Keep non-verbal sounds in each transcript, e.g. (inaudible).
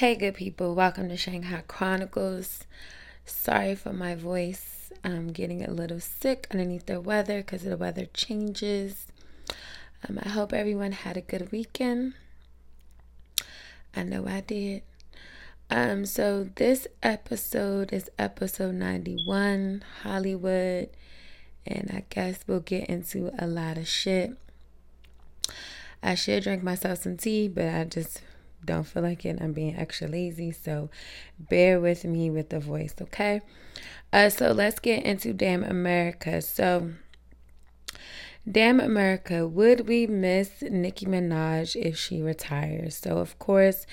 Hey, good people, welcome to Shanghai Chronicles. Sorry for my voice. I'm getting a little sick underneath the weather because the weather changes. Um, I hope everyone had a good weekend. I know I did. Um, so this episode is episode 91, Hollywood, and I guess we'll get into a lot of shit. I should drink myself some tea, but I just don't feel like it. I'm being extra lazy, so bear with me with the voice, okay? Uh, so let's get into Damn America. So, Damn America, would we miss Nicki Minaj if she retires? So, of course,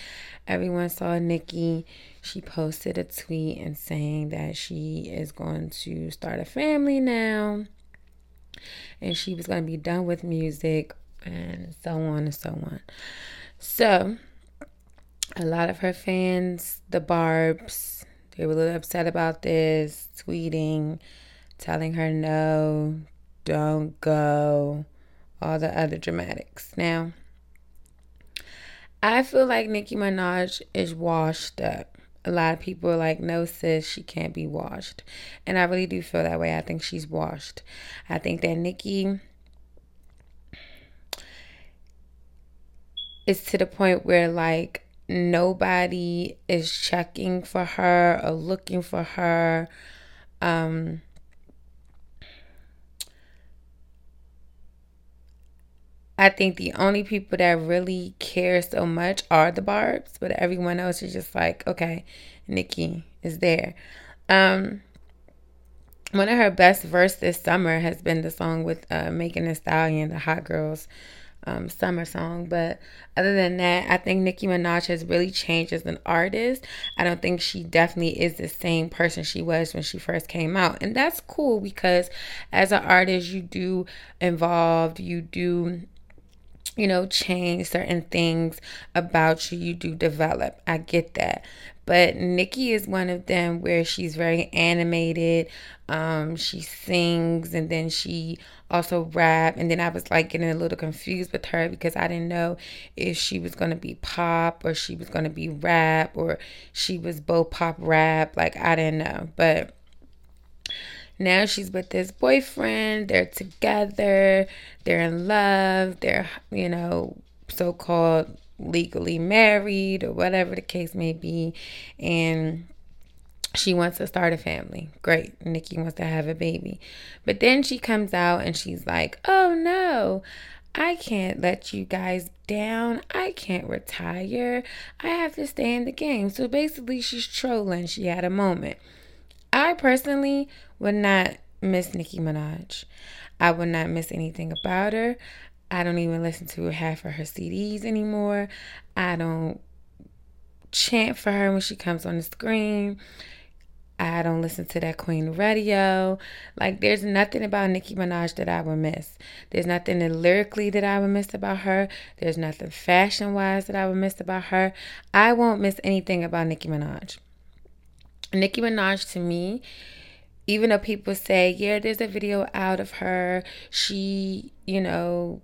everyone saw Nicki. She posted a tweet and saying that she is going to start a family now and she was going to be done with music and so on and so on. So, a lot of her fans, the Barbs, they were a little upset about this, tweeting, telling her no, don't go, all the other dramatics. Now, I feel like Nicki Minaj is washed up. A lot of people are like, no, sis, she can't be washed. And I really do feel that way. I think she's washed. I think that Nicki is to the point where, like, nobody is checking for her or looking for her. Um, I think the only people that really care so much are the Barbs, but everyone else is just like, okay, Nicki is there. Um, one of her best verse this summer has been the song with uh, Megan Thee Stallion, the Hot Girls um, summer song. But other than that, I think Nicki Minaj has really changed as an artist. I don't think she definitely is the same person she was when she first came out. And that's cool because as an artist, you do evolve, you do you know, change certain things about you. You do develop. I get that. But Nicki is one of them where she's very animated. Um, she sings and then she also rap. And then I was like getting a little confused with her because I didn't know if she was gonna be pop or she was gonna be rap or she was both pop rap. Like I didn't know. But now she's with this boyfriend. They're together. They're in love. They're, you know, so called legally married or whatever the case may be. And she wants to start a family. Great. Nicki wants to have a baby. But then she comes out and she's like, oh no. I can't let you guys down. I can't retire. I have to stay in the game. So basically, she's trolling. She had a moment. I personally would not miss Nicki Minaj. I would not miss anything about her. I don't even listen to half of her CDs anymore. I don't chant for her when she comes on the screen. I don't listen to that Queen radio. Like, there's nothing about Nicki Minaj that I would miss. There's nothing lyrically that I would miss about her. There's nothing fashion wise that I would miss about her. I won't miss anything about Nicki Minaj. Nicki Minaj to me even though people say, yeah, there's a video out of her, she, you know,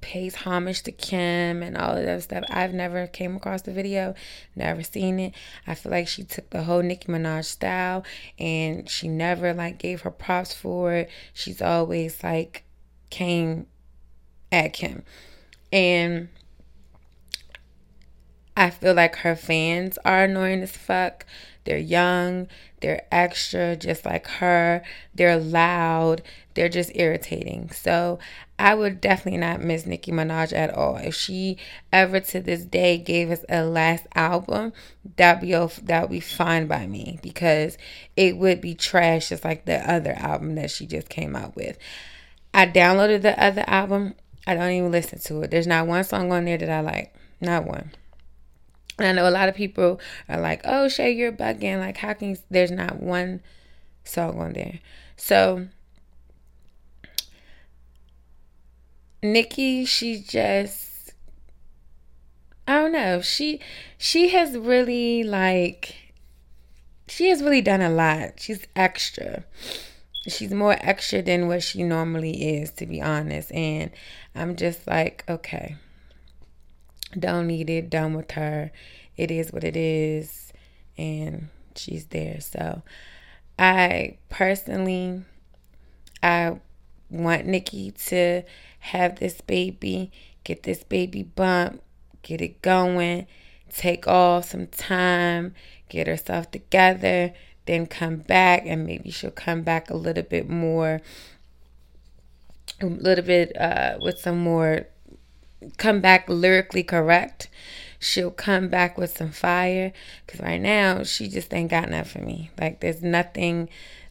pays homage to Kim and all of that stuff. I've never came across the video, never seen it. I feel like she took the whole Nicki Minaj style and she never like gave her props for it. She's always like came at Kim. And I feel like her fans are annoying as fuck. They're young, they're extra, just like her. They're loud, they're just irritating. So I would definitely not miss Nicki Minaj at all. If she ever to this day gave us a last album, that'd be that'd be fine by me because it would be trash just like the other album that she just came out with. I downloaded the other album. I don't even listen to it. There's not one song on there that I like. Not one. And I know a lot of people are like, "Oh, Shay, you're bugging. Like, how can you, there's not one song on there?" So Nicki, she just I don't know. She she has really like she has really done a lot. She's extra. She's more extra than what she normally is, to be honest. And I'm just like, okay. Don't need it. Done with her. It is what it is. And she's there. So I personally, I want Nicki to have this baby, get this baby bump, get it going, take off some time, get herself together, then come back and maybe she'll come back a little bit more a little bit uh, with some more come back lyrically correct. She'll come back with some fire. Cause right now she just ain't got nothing for me. Like there's nothing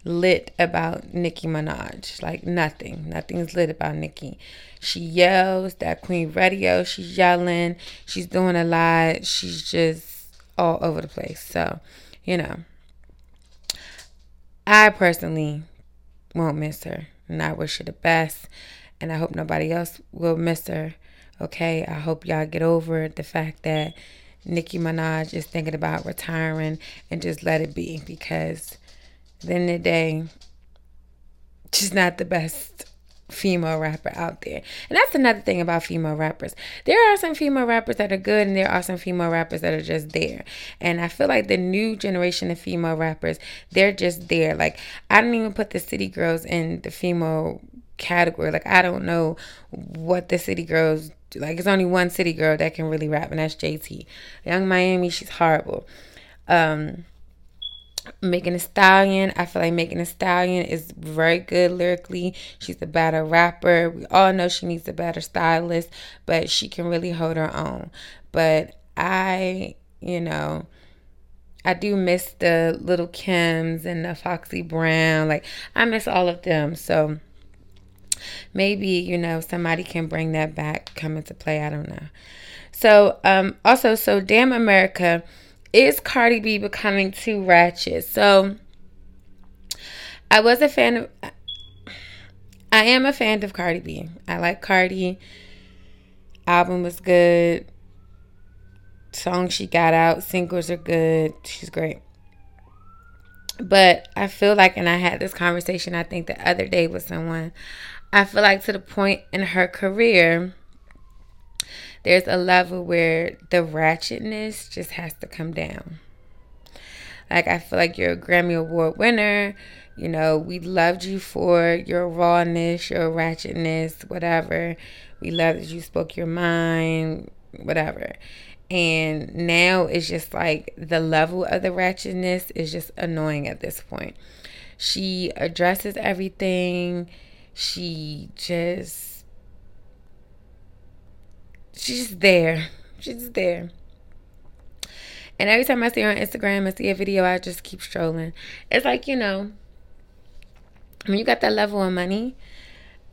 lit about Nicki Minaj. Like nothing. Nothing's lit about Nicki. She yells, that Queen Radio, she's yelling, she's doing a lot. She's just all over the place. So, you know. I personally won't miss her. And I wish her the best. And I hope nobody else will miss her. Okay, I hope y'all get over the fact that Nicki Minaj is thinking about retiring and just let it be because the end of the day, she's not the best female rapper out there. And that's another thing about female rappers. There are some female rappers that are good and there are some female rappers that are just there. And I feel like the new generation of female rappers, they're just there. Like I don't even put the city girls in the female category. Like I don't know what the city girls like it's only one city girl that can really rap and that's JT. Yung Miami, she's horrible. Um Megan Thee Stallion, I feel like Megan Thee Stallion is very good lyrically. She's a better rapper. We all know she needs a better stylist, but she can really hold her own. But I, you know, I do miss the little Kims and the Foxy Brown. Like I miss all of them. So maybe you know somebody can bring that back come into play i don't know so um also so damn america is cardi b becoming too ratchet? So i was a fan of i am a fan of cardi b. I like cardi. Album was good. Songs she got out singles are good. She's great. But I feel like, and I had this conversation, I think the other day with someone, I feel like to the point in her career, there's a level where the ratchetness just has to come down. Like, I feel like you're a Grammy Award winner. You know, we loved you for your rawness, your ratchetness, whatever. We loved that you spoke your mind, whatever. And now it's just like the level of the ratchetness is just annoying at this point. She addresses everything she just she's there. She's there. And every time I see her on Instagram and see a video, I just keep strolling. It's like, you know, when you got that level of money,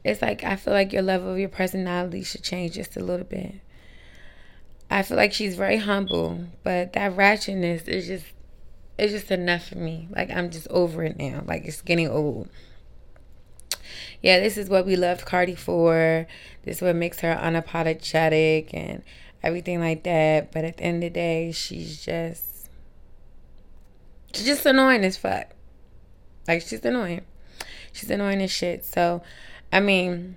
it's like I feel like your level of your personality should change just a little bit. I feel like she's very humble, but that ratchetness is just it's just enough for me. Like I'm just over it now. Like it's getting old yeah, this is what we loved Cardi for. This is what makes her unapologetic and everything like that. But at the end of the day, she's just she's just annoying as fuck. Like she's annoying. She's annoying as shit. So, I mean,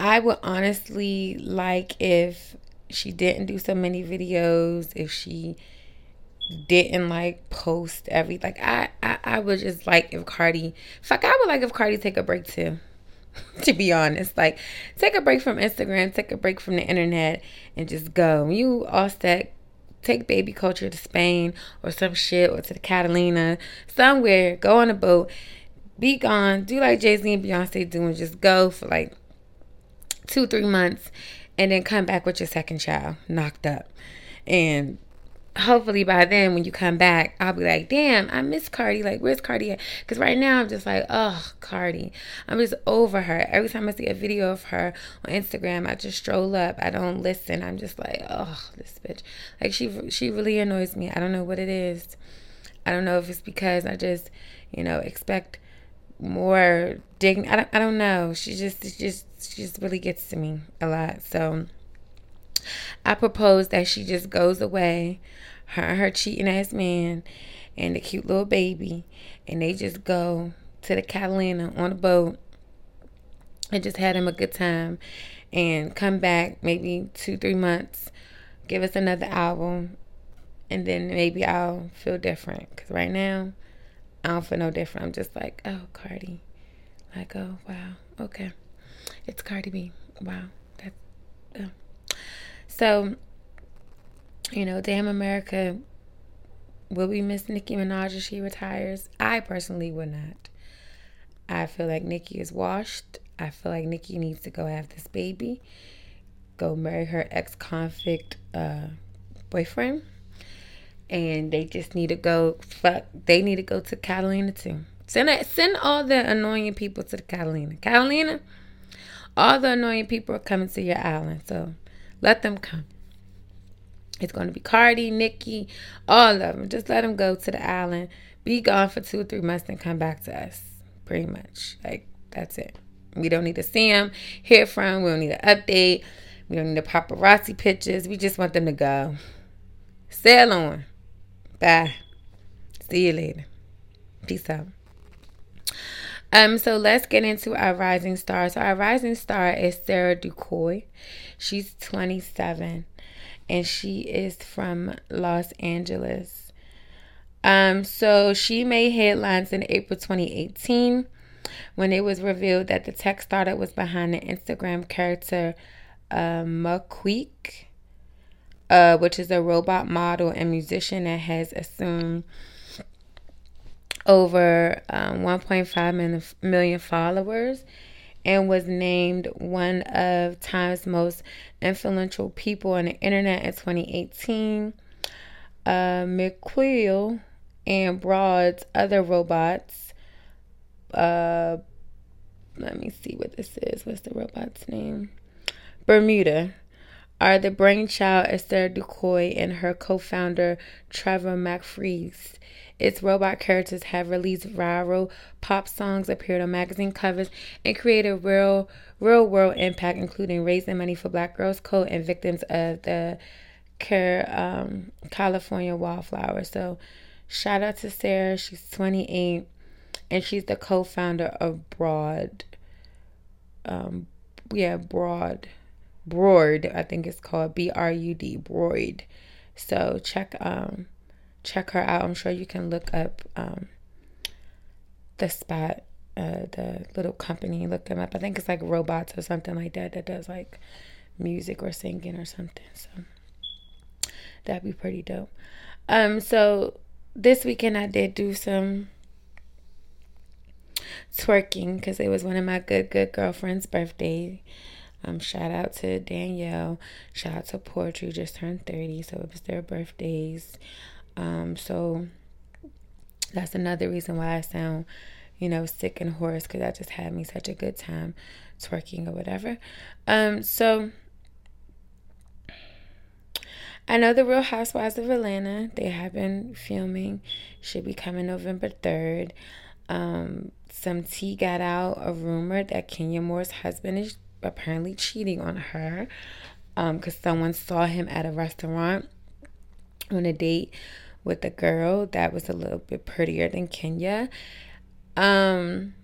I would honestly like if she didn't do so many videos, if she didn't like post every like I, I I would just like if Cardi fuck I would like if Cardi take a break too. (laughs) to be honest, like take a break from Instagram, take a break from the internet, and just go. You all set, take baby Kulture to Spain or some shit or to the Catalina somewhere. Go on a boat, be gone. Do like Jay Z and Beyonce do, and just go for like two, three months, and then come back with your second child knocked up. And hopefully by then when you come back, I'll be like, damn, I miss Cardi. Like, where's Cardi at? Because right now I'm just like, oh, Cardi. I'm just over her. Every time I see a video of her on Instagram, I just stroll up. I don't listen. I'm just like, oh, this bitch. Like she she really annoys me. I don't know what it is. I don't know if it's because I just, you know, expect more dignity. I don't, I don't know. She just, she just, she just really gets to me a lot. So I propose that she just goes away, her her cheating ass man, and the cute little baby, and they just go to the Catalina on a boat and just had him a good time, and come back maybe two three months, give us another album, and then maybe I'll feel different. Cause right now I don't feel no different. I'm just like, oh, Cardi. Like, oh, wow. Okay. It's Cardi B. Wow. That's. So, you know, damn America. Will we miss Nicki Minaj as she retires? I personally would not. I feel like Nicki is washed. I feel like Nicki needs to go have this baby, go marry her ex convict uh, boyfriend and they just need to go fuck they need to go to Catalina too. Send send all the annoying people to the Catalina. Catalina, all the annoying people are coming to your island, so let them come. It's going to be Cardi, Nicki, all of them. Just let them go to the island, be gone for two or three months, and come back to us. Pretty much, like that's it. We don't need to see them, hear from. We don't need an update. We don't need the paparazzi pictures. We just want them to go. Sail on. Bye. See you later. Peace out. Um, so let's get into our rising star. So our rising star is Sarah Ducoy. She's 27 and she is from Los Angeles. Um, so she made headlines in April 2018 when it was revealed that the tech startup was behind the Instagram character uh, Miquela uh, which is a robot model and musician that has assumed over um, 1.5 million followers and was named one of Time's most influential people on the internet in 2018. Uh, Miquela and Broad's other robots. Uh, let me see what this is. What's the robot's name? Bermuda are the brainchild Esther Ducoy and her co-founder Trevor McFedries. Its robot characters have released viral pop songs, appeared on magazine covers, and created real, real world impact, including raising money for Black Girls Code and victims of the um, California wildfire. So, shout out to Sarah. She's 28, and she's the co-founder of Broad. Um, yeah, Broad. Broad, I think it's called B R U D Broid. So check um check her out. I'm sure you can look up um the spot, uh the little company, look them up. I think it's like robots or something like that that does like music or singing or something. So that'd be pretty dope. Um so this weekend I did do some twerking because it was one of my good good girlfriend's birthday um, shout out to Danielle. Shout out to Poetry, just turned 30, so it was their birthdays. Um, so that's another reason why I sound, you know, sick and hoarse because I just had me such a good time twerking or whatever. Um, so I know the Real Housewives of Atlanta, they have been filming, should be coming November 3rd. Um, some tea got out a rumor that Kenya Moore's husband is apparently cheating on her because um, someone saw him at a restaurant on a date with a girl that was a little bit prettier than Kenya. Um,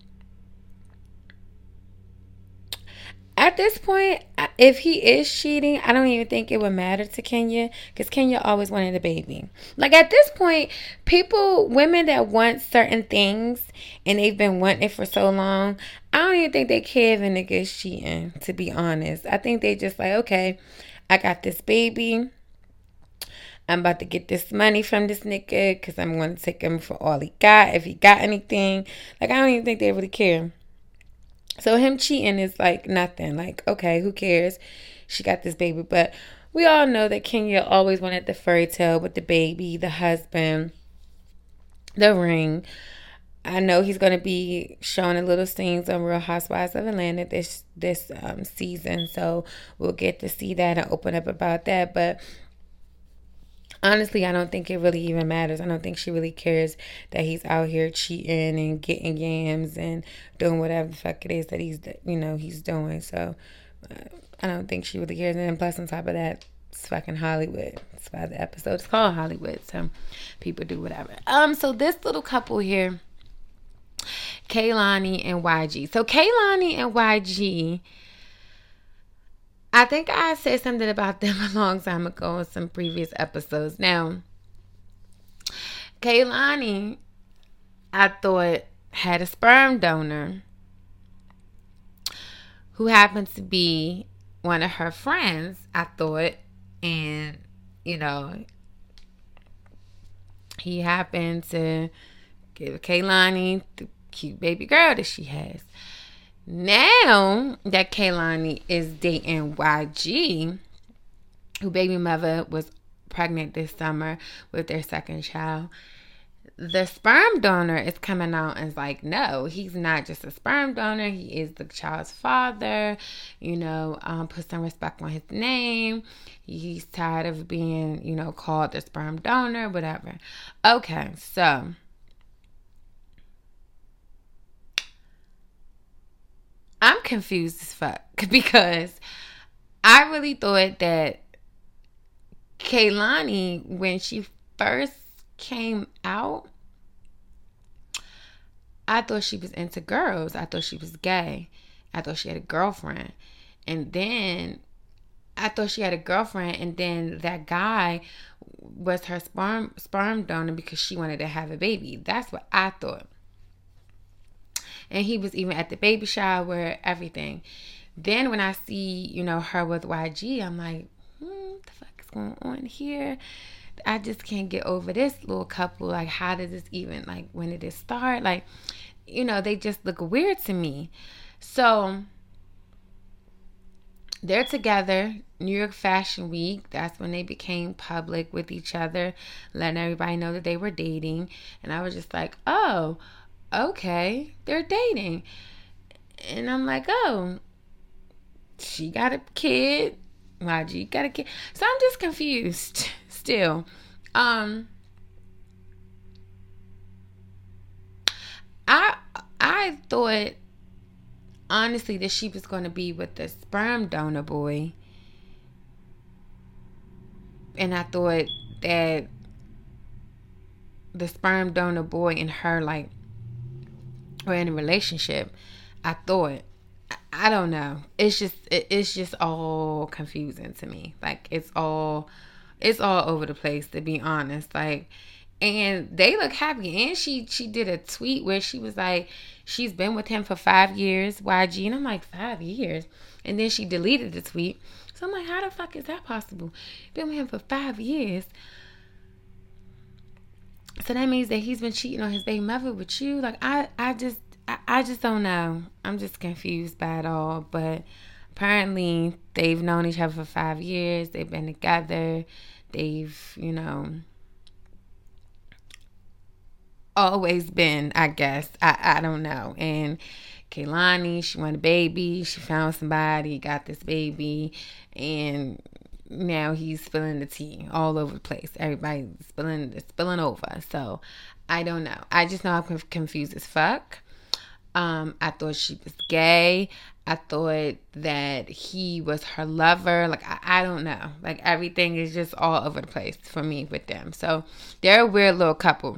at this point, if he is cheating, I don't even think it would matter to Kenya because Kenya always wanted a baby. Like at this point, people, women that want certain things and they've been wanting it for so long, I don't even think they care if a nigga is cheating, to be honest. I think they just like, okay, I got this baby. I'm about to get this money from this nigga because I'm going to take him for all he got. If he got anything, like, I don't even think they really care. So him cheating is like nothing. Like, okay, who cares? She got this baby. But we all know that Kenya always wanted the fairy tale with the baby, the husband, the ring. I know he's going to be showing a little scenes on Real Housewives of Atlanta this this um, season, so we'll get to see that and open up about that. But honestly, I don't think it really even matters. I don't think she really cares that he's out here cheating and getting yams and doing whatever the fuck it is that he's, you know, he's doing. So uh, I don't think she really cares. And plus, on top of that, it's fucking Hollywood. That's why the episode is called Hollywood. So people do whatever. Um, so this little couple here, Kehlani and YG. So Kehlani and YG I think I said something about them (laughs) a long time ago in some previous episodes. Now, Kehlani, I thought had a sperm donor who happened to be one of her friends, I thought, and you know, he happened to give Kehlani the cute baby girl that she has. Now that Kehlani is dating YG, who baby mother was pregnant this summer with their second child, the sperm donor is coming out and is like, no, he's not just a sperm donor. He is the child's father. You know, um, put some respect on his name. He's tired of being, you know, called the sperm donor, whatever. Okay, so I'm confused as fuck (laughs) because I really thought that Kehlani, when she first came out, I thought she was into girls. I thought she was gay. I thought she had a girlfriend. And then I thought she had a girlfriend and then that guy was her sperm sperm donor because she wanted to have a baby. That's what I thought and he was even at the baby shower, everything. Then when I see, you know, her with YG, I'm like, hmm, what the fuck is going on here? I just can't get over this little couple. Like, how did this even like when did it start? Like, you know, they just look weird to me. So they're together. New York Fashion Week. That's when they became public with each other, letting everybody know that they were dating. And I was just like, oh, okay, they're dating. And I'm like, oh, she got a kid. YG got a kid. So I'm just confused (laughs) still. Um I I thought honestly that she was going to be with the sperm donor boy. And I thought that the sperm donor boy and her like or in a relationship, I thought I don't know. It's just it's just all confusing to me. Like it's all it's all over the place to be honest. Like and they look happy and she she did a tweet where she was like she's been with him for 5 years YG and I'm like 5 years and then she deleted the tweet. So I'm like how the fuck is that possible? Been with him for 5 years. So that means that he's been cheating on his baby mother with you. Like I, I just, I, I just don't know. I'm just confused by it all. But apparently, they've known each other for five years. They've been together. They've, you know, always been. I guess I, I don't know. And Kehlani, she wanted a baby. She found somebody, got this baby, and now he's spilling the tea all over the place. Everybody's spilling spilling over. So I don't know. I just know I'm confused as fuck. Um, I thought she was gay. I thought that he was her lover. Like, I, I, don't know. Like, everything is just all over the place for me with them. So, they're a weird little couple.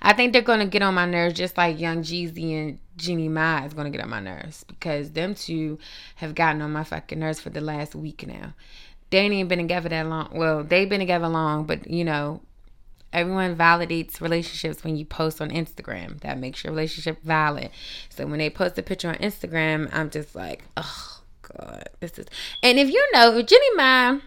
I think they're to get on my nerves just like Young Jeezy and Jeannie Mai is to get on my nerves because them two have gotten on my fucking nerves for the last week now. They ain't even been together that long. Well, they've been together long, but you know, everyone validates relationships when you post on Instagram. That makes your relationship valid. So when they post a picture on Instagram, I'm just like, oh god, this is. And if you know, if Jeannie Mai,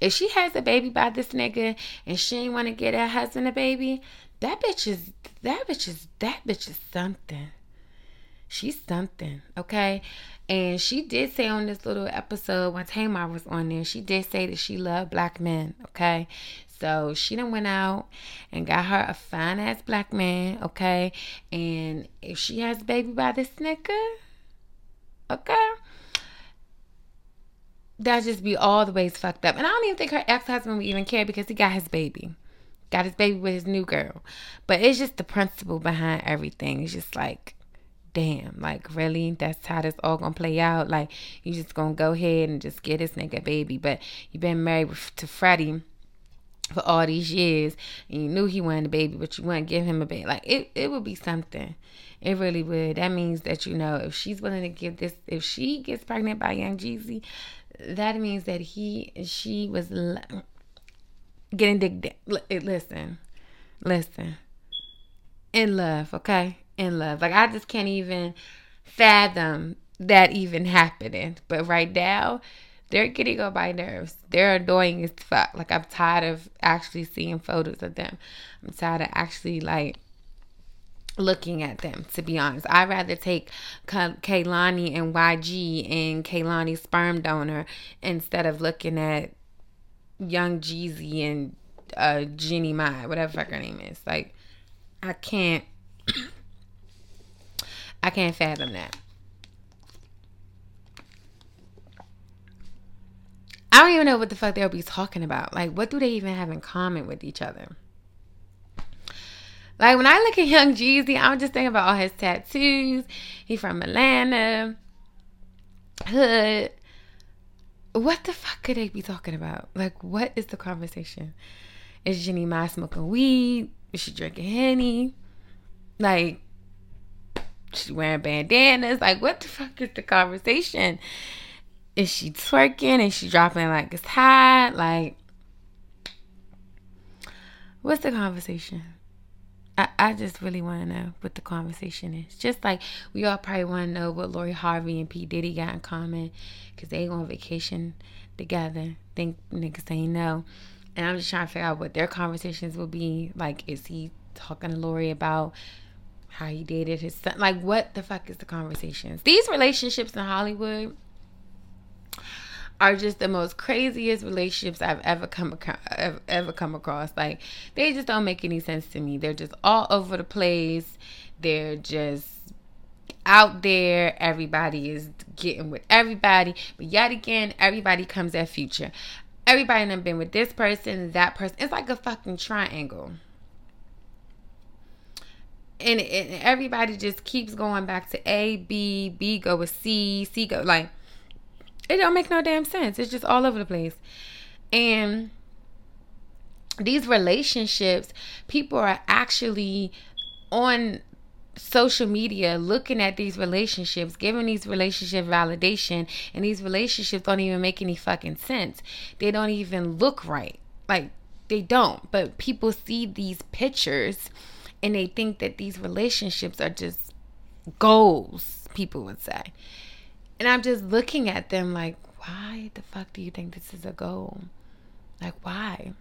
if she has a baby by this nigga and she ain't want to get her husband a baby, that bitch is that bitch is that bitch is something. She's something, okay? And she did say on this little episode when Tamar was on there, she did say that she loved black men, okay? So she done went out and got her a fine ass black man, okay? And if she has a baby by this nigga, okay? That just be all the ways fucked up. And I don't even think her ex husband would even care because he got his baby. Got his baby with his new girl. But it's just the principle behind everything. It's just like, damn, like really, that's how this all gonna play out. Like you just gonna go ahead and just get this nigga baby, but you been married to Freddie for all these years and you knew he wanted a baby but you wouldn't give him a baby like it, it would be something it really would that means that you know if she's willing to give this if she gets pregnant by young jeezy that means that he she was getting dig eh, listen listen in love okay in love like i just can't even fathom that even happening but right now they're getting on my nerves. They're annoying as fuck. Like I'm tired of actually seeing photos of them. I'm tired of actually like looking at them to be honest i'd rather take Kehlani and yg and Kehlani's sperm donor instead of looking at young jeezy and uh jeannie mai whatever fuck her name is like i can't (coughs) i can't fathom that I don't even know what the fuck they'll be talking about. Like, what do they even have in common with each other? Like, when I look at Young Jeezy, I'm just thinking about all his tattoos. He from Atlanta. Hood. What the fuck could they be talking about? Like, what is the conversation? Is Jeannie Mai smoking weed? Is she drinking Henny? Like, she wearing bandanas? Like, what the fuck is the conversation? is she twerking? Is she dropping like it's hot? Like, what's the conversation? I, I just really want to know what the conversation is. Just like we all probably want to know what Lori Harvey and P. Diddy got in common because they go on vacation together. Think niggas saying no. And I'm just trying to figure out what their conversations will be. Like, is he talking to Lori about how he dated his son? Like, what the fuck is the conversations? These relationships in Hollywood are just the most craziest relationships I've ever come across, ever come across. Like they just don't make any sense to me. They're just all over the place. They're just out there. Everybody is getting with everybody, but yet again, everybody comes at future. Everybody done been with this person, that person. It's like a fucking triangle. And, and everybody just keeps going back to A, B, B go with C, C go like it don't make no damn sense. It's just all over the place. And these relationships, people are actually on social media looking at these relationships, giving these relationship validation, and these relationships don't even make any fucking sense. They don't even look right. Like they don't. But people see these pictures and they think that these relationships are just goals, people would say. And I'm just looking at them like, why the fuck do you think this is a goal? Like, why?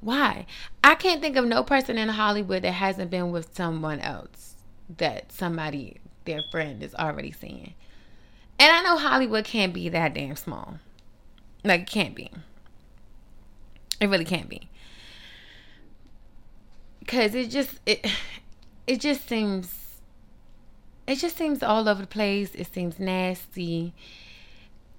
Why? I can't think of no person in Hollywood that hasn't been with someone else that somebody, their friend, is already seeing. And I know Hollywood can't be that damn small. Like, it can't be. It really can't be. Cause it just it it just seems it just seems all over the place. It seems nasty.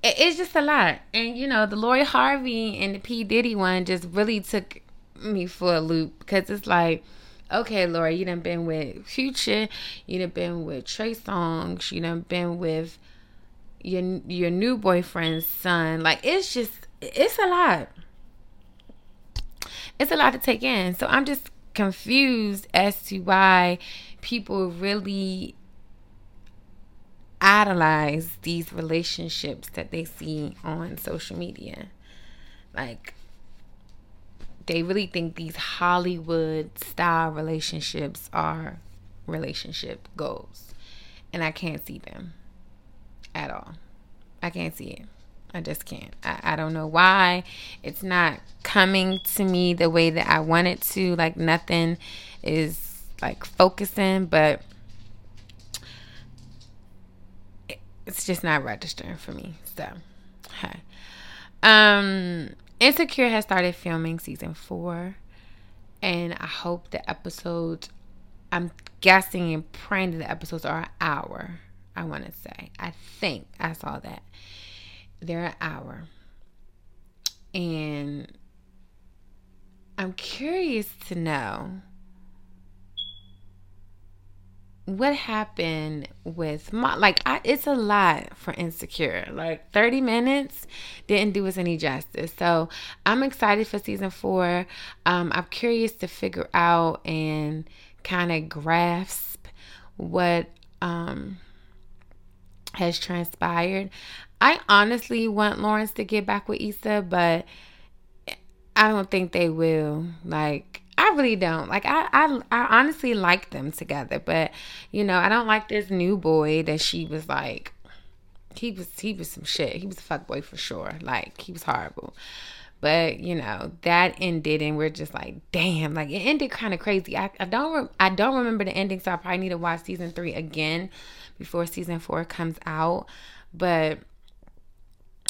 It, it's just a lot. And you know, the Lori Harvey and the P Diddy one just really took me for a loop because it's like, okay, Laura, you done been with Future, you done been with Trey Songz, you done been with your your new boyfriend's son. Like it's just it's a lot. It's a lot to take in. So I'm just confused as to why people really idolize these relationships that they see on social media. Like they really think these Hollywood style relationships are relationship goals. And I can't see them at all. I can't see it. I just can't. I, I don't know why it's not coming to me the way that I want it to. Like nothing is like focusing, but it's just not registering for me. So, hey. Um, Insecure has started filming season four, and I hope the episodes. I'm guessing and praying that the episodes are an hour. I want to say. I think I saw that they're an hour, and I'm curious to know what happened with my like I, it's a lot for insecure. Like 30 minutes didn't do us any justice. So i'm excited for season four. Um, i'm curious to figure out and kind of grasp what um, has transpired. I honestly want lawrence to get back with Issa but i don't think they will. Like I really don't. Like I, I I honestly like them together, but you know, I don't like this new boy that she was like he was he was some shit. He was a fuck boy for sure. Like he was horrible. But you know that ended, and we're just like, damn! Like it ended kind of crazy. I, I don't re- I don't remember the ending, so I probably need to watch season three again before season four comes out. But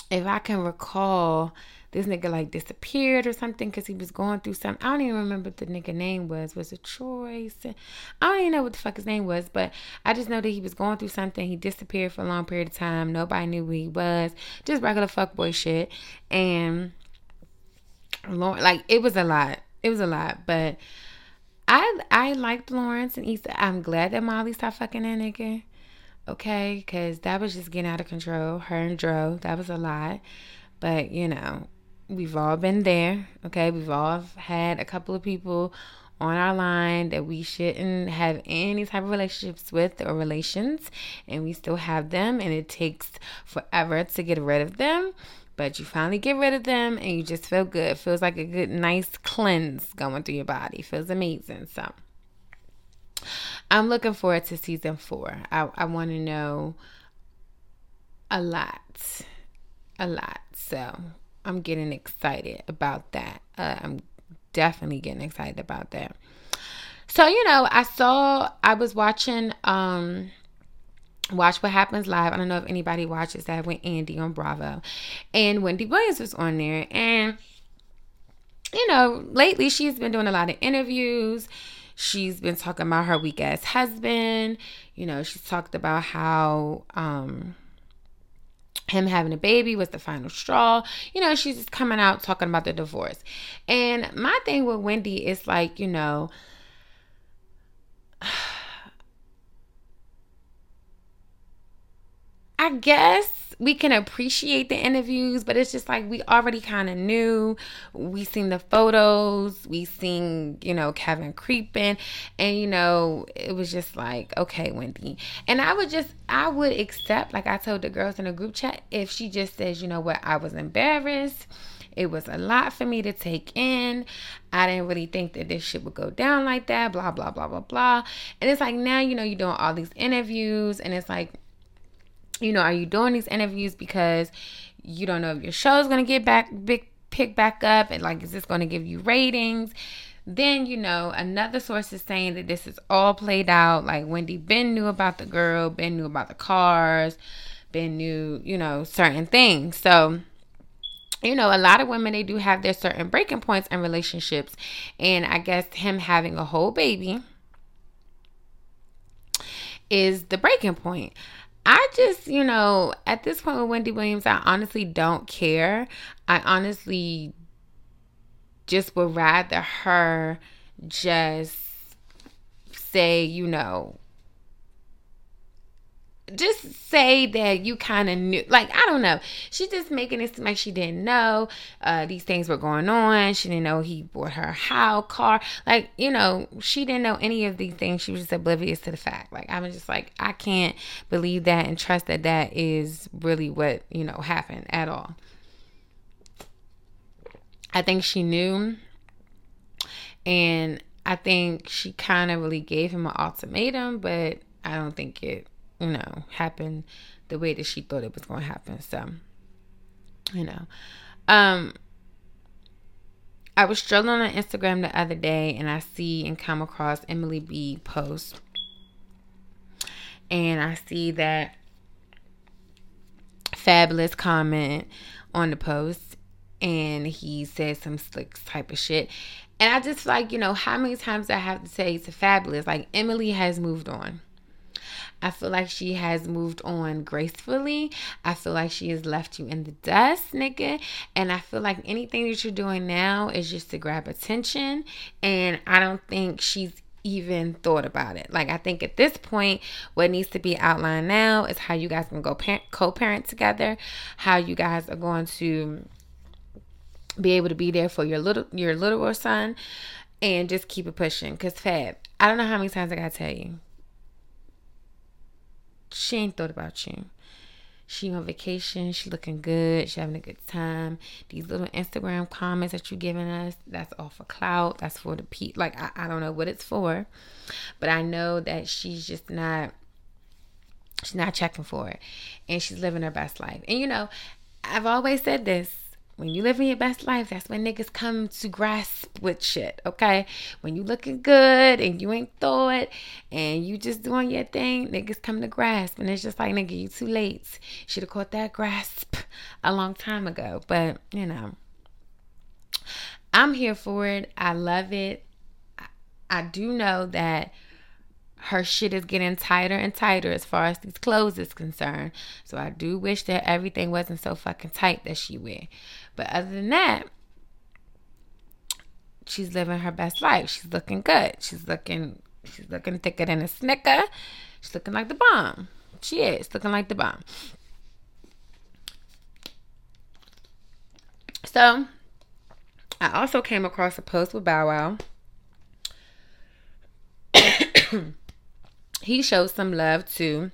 if I can recall, this nigga like disappeared or something because he was going through something. I don't even remember what the nigga name was. Was it Troy? I don't even know what the fuck his name was, but I just know that he was going through something. He disappeared for a long period of time. Nobody knew who he was. Just regular fuckboy shit. And like it was a lot. It was a lot, but I I liked Lawrence and Issa. I'm glad that Molly stopped fucking that nigga. Okay, because that was just getting out of control. Her and Dro, that was a lot. But you know, we've all been there. Okay, we've all had a couple of people on our line that we shouldn't have any type of relationships with or relations, and we still have them, and it takes forever to get rid of them. But you finally get rid of them, and you just feel good. Feels like a good, nice cleanse going through your body. Feels amazing. So, I'm looking forward to season four. I, I want to know a lot, a lot. So I'm getting excited about that. Uh, I'm definitely getting excited about that. So, you know, I saw, I was watching, um, Watch What Happens Live. I don't know if anybody watches that with Andy on Bravo. And Wendy Williams was on there. And, you know, lately she's been doing a lot of interviews. She's been talking about her weak ass husband. You know, she's talked about how, um, him having a baby was the final straw. You know, she's just coming out talking about the divorce. And my thing with Wendy is like, you know, I guess we can appreciate the interviews, but it's just like we already kind of knew. We seen the photos, we seen, you know, Kevin creeping, and you know, it was just like, okay, Wendy. And I would just I would accept, like I told the girls in a group chat, if she just says, you know what, I was embarrassed. It was a lot for me to take in. I didn't really think that this shit would go down like that, blah, blah, blah, blah, blah. And it's like now, you know, you're doing all these interviews, and it's like, you know, are you doing these interviews because you don't know if your show is going to get back big pick back up and like is this going to give you ratings? Then, you know, another source is saying that this is all played out. Like Wendy Ben knew about the girl, Ben knew about the cars, Ben knew, you know, certain things. So, you know, a lot of women they do have their certain breaking points in relationships. And I guess him having a whole baby is the breaking point. I just, you know, at this point with Wendy Williams, I honestly don't care. I honestly just would rather her just say, you know, just say that you kind of knew like i don't know. She's just making it seem like she didn't know uh, these things were going on. She didn't know he bought her how car. Like you know she didn't know any of these things. She was just oblivious to the fact. Like i was just like i can't believe that and trust that that is really what you know happened at all. I think she knew and i think she kind of really gave him an ultimatum but i don't think it you know, happen the way that she thought it was going to happen. So, you know, um, I was strolling on Instagram the other day and I see and come across Emily B post. And I see that Fabolous comment on the post and he said some slick type of shit. And I just like, you know, how many times I have to say to Fabolous, like Emily has moved on. I feel like she has moved on gracefully. I feel like she has left you in the dust, nigga. And I feel like anything that you're doing now is just to grab attention. And I don't think she's even thought about it. Like I think at this point, what needs to be outlined now is how you guys can go co-parent together, how you guys are going to be able to be there for your little your little son, and just keep it pushing. Cause Fab, I don't know how many times I gotta tell you, she ain't thought about you. She on vacation. She looking good. She having a good time. These little Instagram comments that you're giving us, that's all for clout. That's for the pe Like I, I don't know what it's for, but I know that she's just not. She's not checking for it, and she's living her best life. And you know, I've always said this when you living your best life, that's when niggas come to grasp with shit, okay? When you looking good and you ain't thought and you just doing your thing, niggas come to grasp. And it's just like, nigga, you too late. Should have caught that grasp a long time ago. But, you know, I'm here for it. I love it. I, I do know that her shit is getting tighter and tighter as far as these clothes is concerned. So I do wish that everything wasn't so fucking tight that she wear. But other than that, she's living her best life. She's looking good. She's looking she's looking thicker than a snicker. She's looking like the bomb. She is looking like the bomb. So I also came across a post with Bow Wow. (coughs) he shows some love to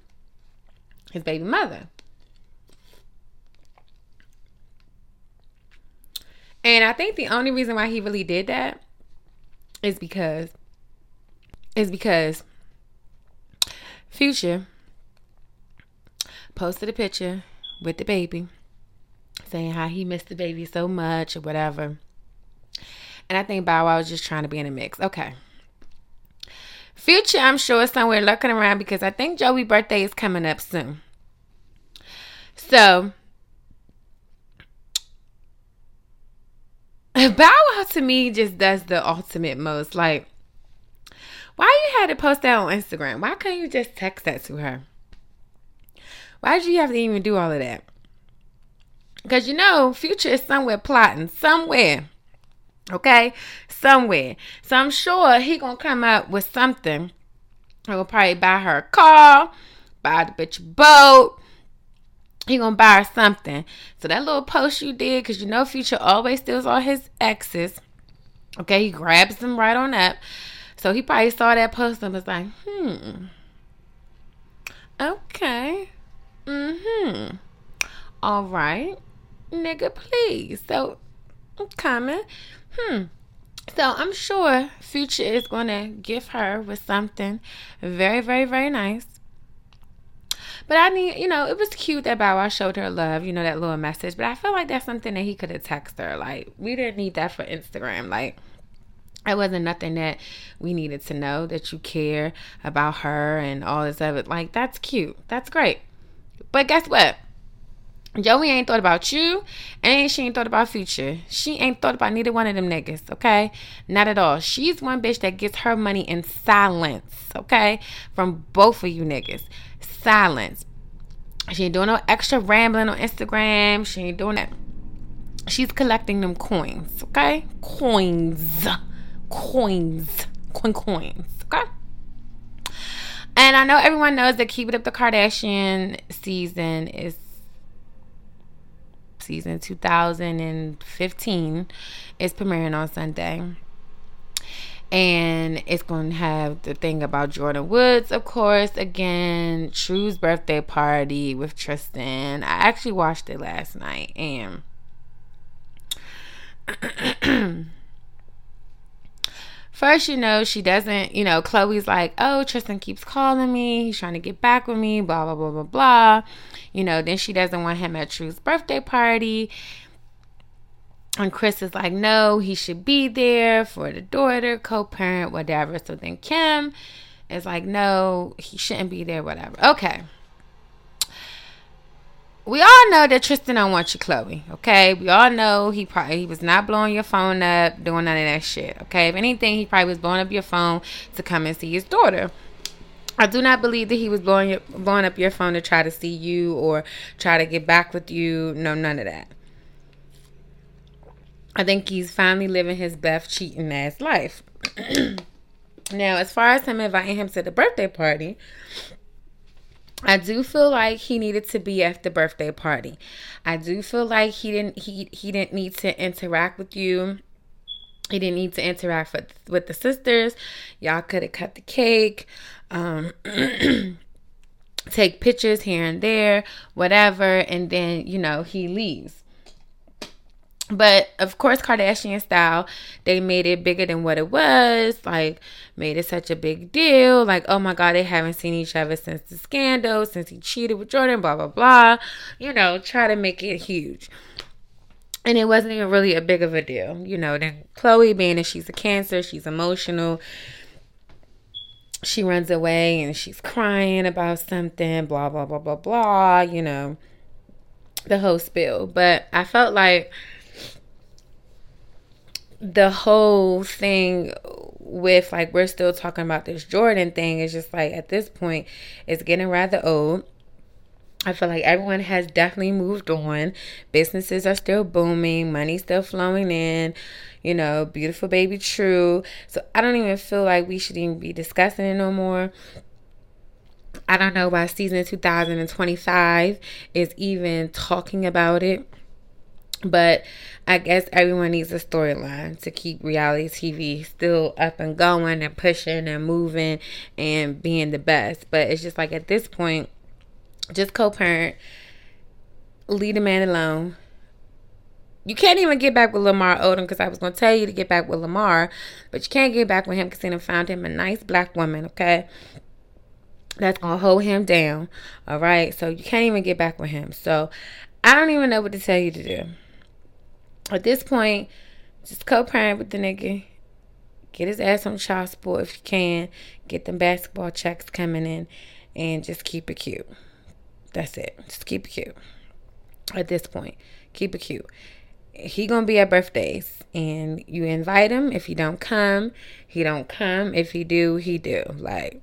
his baby mother. And I think the only reason why he really did that is because is because Future posted a picture with the baby saying how he missed the baby so much or whatever. And I think Bow Wow was just trying to be in the mix. Okay. Future, I'm sure, is somewhere lurking around because I think Joie's birthday is coming up soon. So, Bow Wow to me just does the ultimate most. Like, why you had to post that on Instagram? Why couldn't you just text that to her? Why did you have to even do all of that? Because you know, Future is somewhere plotting, somewhere. Okay? Somewhere. So I'm sure he gonna come up with something. He'll probably buy her a car, buy the bitch a boat. He gonna buy her something. So that little post you did, because you know Future always steals all his exes. Okay, he grabs them right on up. So he probably saw that post and was like, hmm. Okay. Mm-hmm. All right. Nigga, please. So I'm coming. Hmm. So I'm sure Future is to give her with something very, very, very nice. But I need, you know, it was cute that Bow Wow showed her love, you know, that little message. But I feel like that's something that he could have texted her. Like, we didn't need that for Instagram. Like, it wasn't nothing that we needed to know that you care about her and all this other. Like, that's cute. That's great. But guess what? Joie ain't thought about you, and she ain't thought about future. She ain't thought about neither one of them niggas, okay? Not at all. She's one bitch that gets her money in silence, okay? From both of you niggas. Silence. She ain't doing no extra rambling on Instagram. She ain't doing that. She's collecting them coins, okay? Coins. Coins. Coin coins, okay? And I know everyone knows that Keep It Up the Kardashian season is season 2015 is premiering on Sunday. And it's going to have the thing about Jordyn Woods, of course. Again, True's birthday party with Tristan. I actually watched it last night and (clears throat) First, you know, she doesn't, you know, Khloe's like, oh, Tristan keeps calling me. He's trying to get back with me, blah, blah, blah, blah, blah. You know, then she doesn't want him at True's birthday party. And Kris is like, no, he should be there for the daughter, co parent, whatever. So then Kim is like, no, he shouldn't be there, whatever. Okay we all know that Tristan don't want you, Khloe. Okay, we all know he probably he was not blowing your phone up, doing none of that shit. Okay, if anything, he probably was blowing up your phone to come and see his daughter. I do not believe that he was blowing blowing up your phone to try to see you or try to get back with you. No, none of that. I think he's finally living his best cheating ass life. (clears throat) now, as far as him inviting him to the birthday party, I do feel like he needed to be at the birthday party. I do feel like he didn't he he didn't need to interact with you. He didn't need to interact with with the sisters. Y'all could have cut the cake. Um (clears throat) take pictures here and there, whatever, and then, you know, he leaves. But of course, Kardashian style, they made it bigger than what it was. Like, made it such a big deal. Like, oh my God, they haven't seen each other since the scandal, since he cheated with Jordyn, blah, blah, blah. You know, try to make it huge. And it wasn't even really a big of a deal. You know, then Khloe, being that she's a cancer, she's emotional. She runs away and she's crying about something, blah, blah, blah, blah, blah. You know, the whole spill. But I felt like the whole thing with like we're still talking about this Jordyn thing is just like at this point it's getting rather old. I feel like everyone has definitely moved on. Businesses are still booming, money's still flowing in, you know, beautiful baby true. So I don't even feel like we should even be discussing it no more. I don't know why season 2025 is even talking about it. But I guess everyone needs a storyline to keep reality TV still up and going and pushing and moving and being the best. But it's just like at this point, just co parent, leave the man alone. You can't even get back with Lamar Odom because I was going to tell you to get back with Lamar, but you can't get back with him because he found him a nice black woman, okay? That's going to hold him down, all right? So you can't even get back with him. So I don't even know what to tell you to do at this point, just co-parent with the nigga. Get his ass on child support if you can. Get them basketball checks coming in, and just keep it cute. That's it. Just keep it cute. At this point, keep it cute. He gonna be at birthdays, and you invite him. If he don't come, he don't come. If he do, he do. Like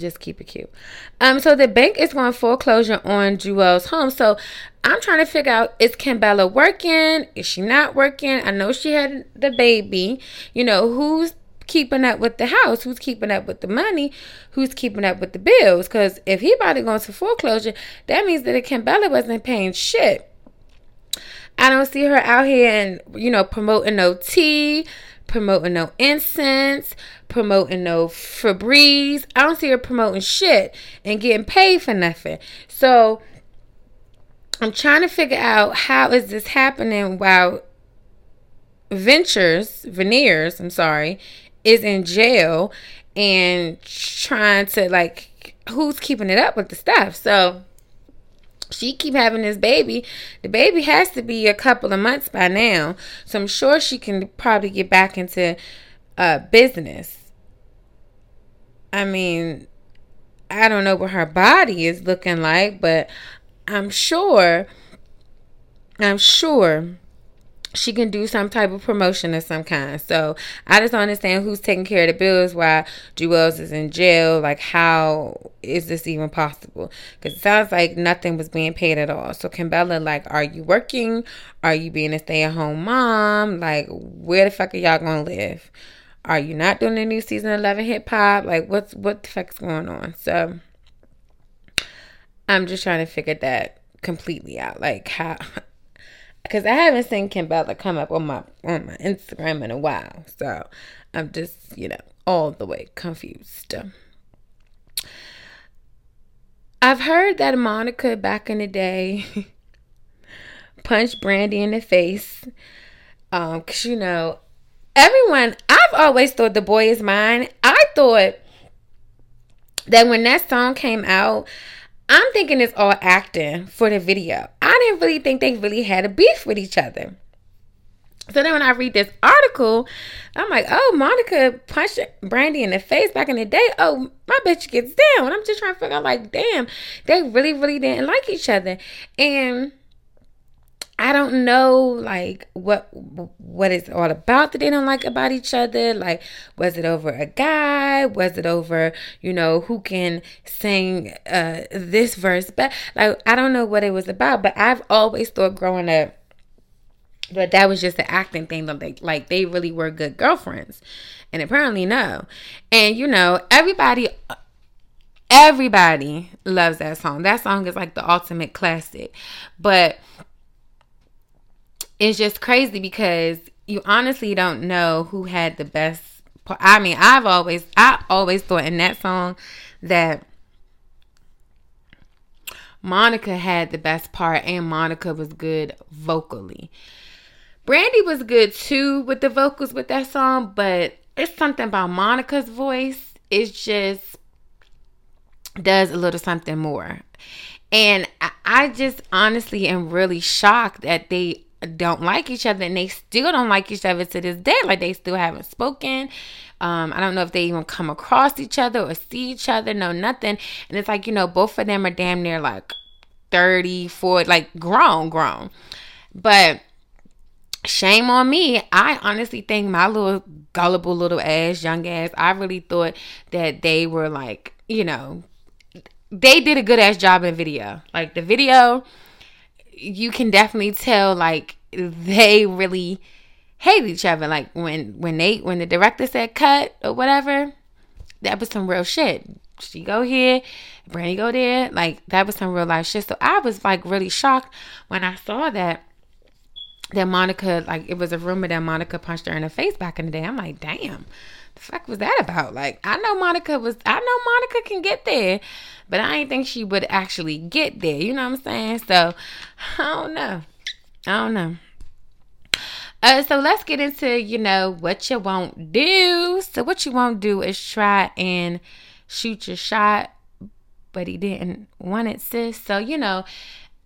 just keep it cute. Um, so the bank is going foreclosure on Juelz' home. So I'm trying to figure out is Kimbella working? Is she not working? I know she had the baby. You know, who's keeping up with the house? Who's keeping up with the money? Who's keeping up with the bills? Because if he about to go into foreclosure, that means that if Kimbella wasn't paying shit. I don't see her out here and you know promoting no tea, promoting no incense, promoting no Febreze. I don't see her promoting shit and getting paid for nothing. So I'm trying to figure out how is this happening while Ventures, Veneers, I'm sorry, is in jail and trying to like who's keeping it up with the stuff. So she keep having this baby. The baby has to be a couple of months by now. So I'm sure she can probably get back into uh, business. I mean, I don't know what her body is looking like, but I'm sure, I'm sure she can do some type of promotion of some kind. So I just don't understand who's taking care of the bills while Juelz is in jail. Like, how is this even possible? Because it sounds like nothing was being paid at all. So Kimbella, like, are you working? Are you being a stay at home mom? Like, where the fuck are y'all gonna live? Are you not doing the new season 11 hip hop? Like, what's what the fuck's going on? So, I'm just trying to figure that completely out. Like, how. Because I haven't seen Kimbella come up on my on my Instagram in a while, so I'm just you know all the way confused. I've heard that Monica back in the day (laughs) punched Brandy in the face. Um, cause you know, everyone I've always thought the boy is mine. I thought that when that song came out, I'm thinking it's all acting for the video. I didn't really think they really had a beef with each other. So then when I read this article, I'm like, oh, Monica punched Brandy in the face back in the day. Oh, my bitch gets down. I'm just trying to figure out, like, damn, they really, really didn't like each other. And I don't know like what what it's all about that they don't like about each other. Like, was it over a guy? Was it over you know who can sing uh, this verse? But like, I don't know what it was about. But I've always thought growing up but that was just the acting thing that they like they really were good girlfriends and apparently no and you know everybody everybody loves that song that song is like the ultimate classic but it's just crazy because you honestly don't know who had the best part. I mean I've always I always thought in that song that Monica had the best part and Monica was good vocally Brandy was good too with the vocals with that song, but it's something about Monica's voice. It just does a little something more. And I just honestly am really shocked that they don't like each other and they still don't like each other to this day. Like they still haven't spoken. Um, I don't know if they even come across each other or see each other, no nothing. And it's like, you know, both of them are damn near like 30, 40, like grown, grown. But shame on me. I honestly think my little gullible little ass, young ass, I really thought that they were like, you know, they did a good ass job in video. Like the video, you can definitely tell like they really hate each other. Like when when they when the director said cut or whatever, that was some real shit. She go here, Brandy go there. Like that was some real life shit. So I was like really shocked when I saw that that Monica, like it was a rumor that Monica punched her in the face back in the day. I'm like, damn, the fuck was that about? Like, I know Monica was, I know Monica can get there, but I didn't think she would actually get there. You know what I'm saying? So, I don't know. I don't know. Uh, so let's get into you know what you won't do. So what you won't do is try and shoot your shot, but he didn't want it, sis. So you know,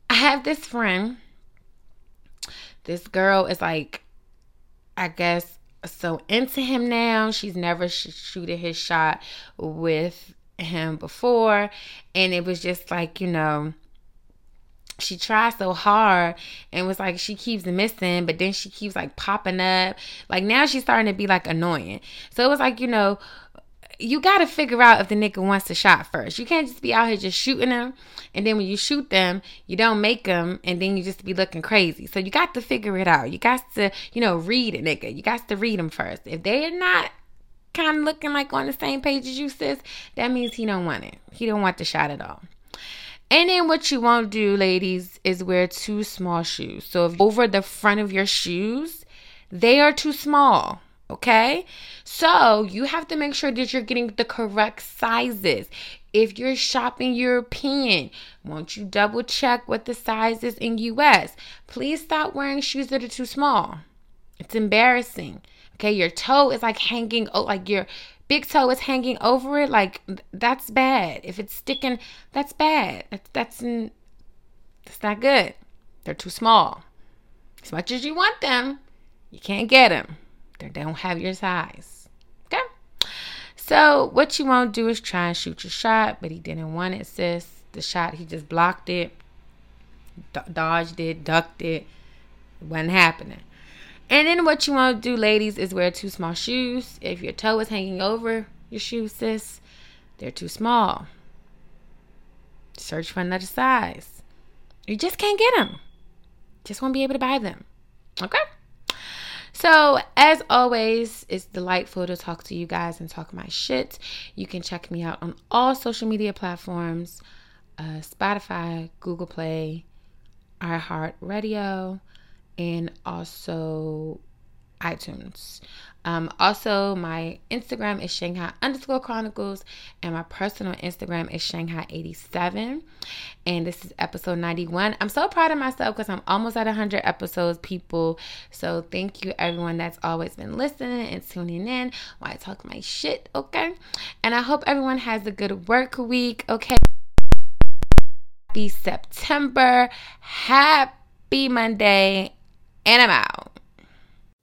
I have this friend this girl is like, I guess, so into him now. She's never sh- shooting his shot with him before. And it was just like, you know, she tried so hard and was like she keeps missing but then she keeps like popping up like now she's starting to be like annoying so it was like you know you got to figure out if the nigga wants to shot first. You can't just be out here just shooting them, and then when you shoot them, you don't make them, and then you just be looking crazy. So you got to figure it out. You got to, you know, read a nigga. You got to read them first. If they're not kind of looking like on the same page as you, sis, that means he don't want it. He don't want the shot at all. And then what you won't do, ladies, is wear too small shoes. So if over the front of your shoes, they are too small. Okay. So you have to make sure that you're getting the correct sizes. If you're shopping European, won't you double check what the size is in US? Please stop wearing shoes that are too small. It's embarrassing. Okay. Your toe is like hanging, oh, like your big toe is hanging over it. Like that's bad. If it's sticking, that's bad. That's, that's, that's not good. They're too small. As much as you want them, you can't get them. They don't have your size. Okay? So what you want to do is try and shoot your shot, but he didn't want it, sis. The shot, he just blocked it, dodged it, ducked it. It wasn't happening. And then what you want to do, ladies, is wear two small shoes. If your toe is hanging over your shoe, sis, they're too small. Search for another size. You just can't get them. Just won't be able to buy them. Okay? So, as always, it's delightful to talk to you guys and talk my shit. You can check me out on all social media platforms uh, Spotify, Google Play, iHeartRadio, and also iTunes. Um, also, my Instagram is Shanghai underscore Chronicles, and my personal Instagram is Shanghai87. And this is episode 91. I'm so proud of myself because I'm almost at 100 episodes, people. So, thank you, everyone that's always been listening and tuning in while I talk my shit, okay? And I hope everyone has a good work week, okay? Happy September. Happy Monday. And I'm out.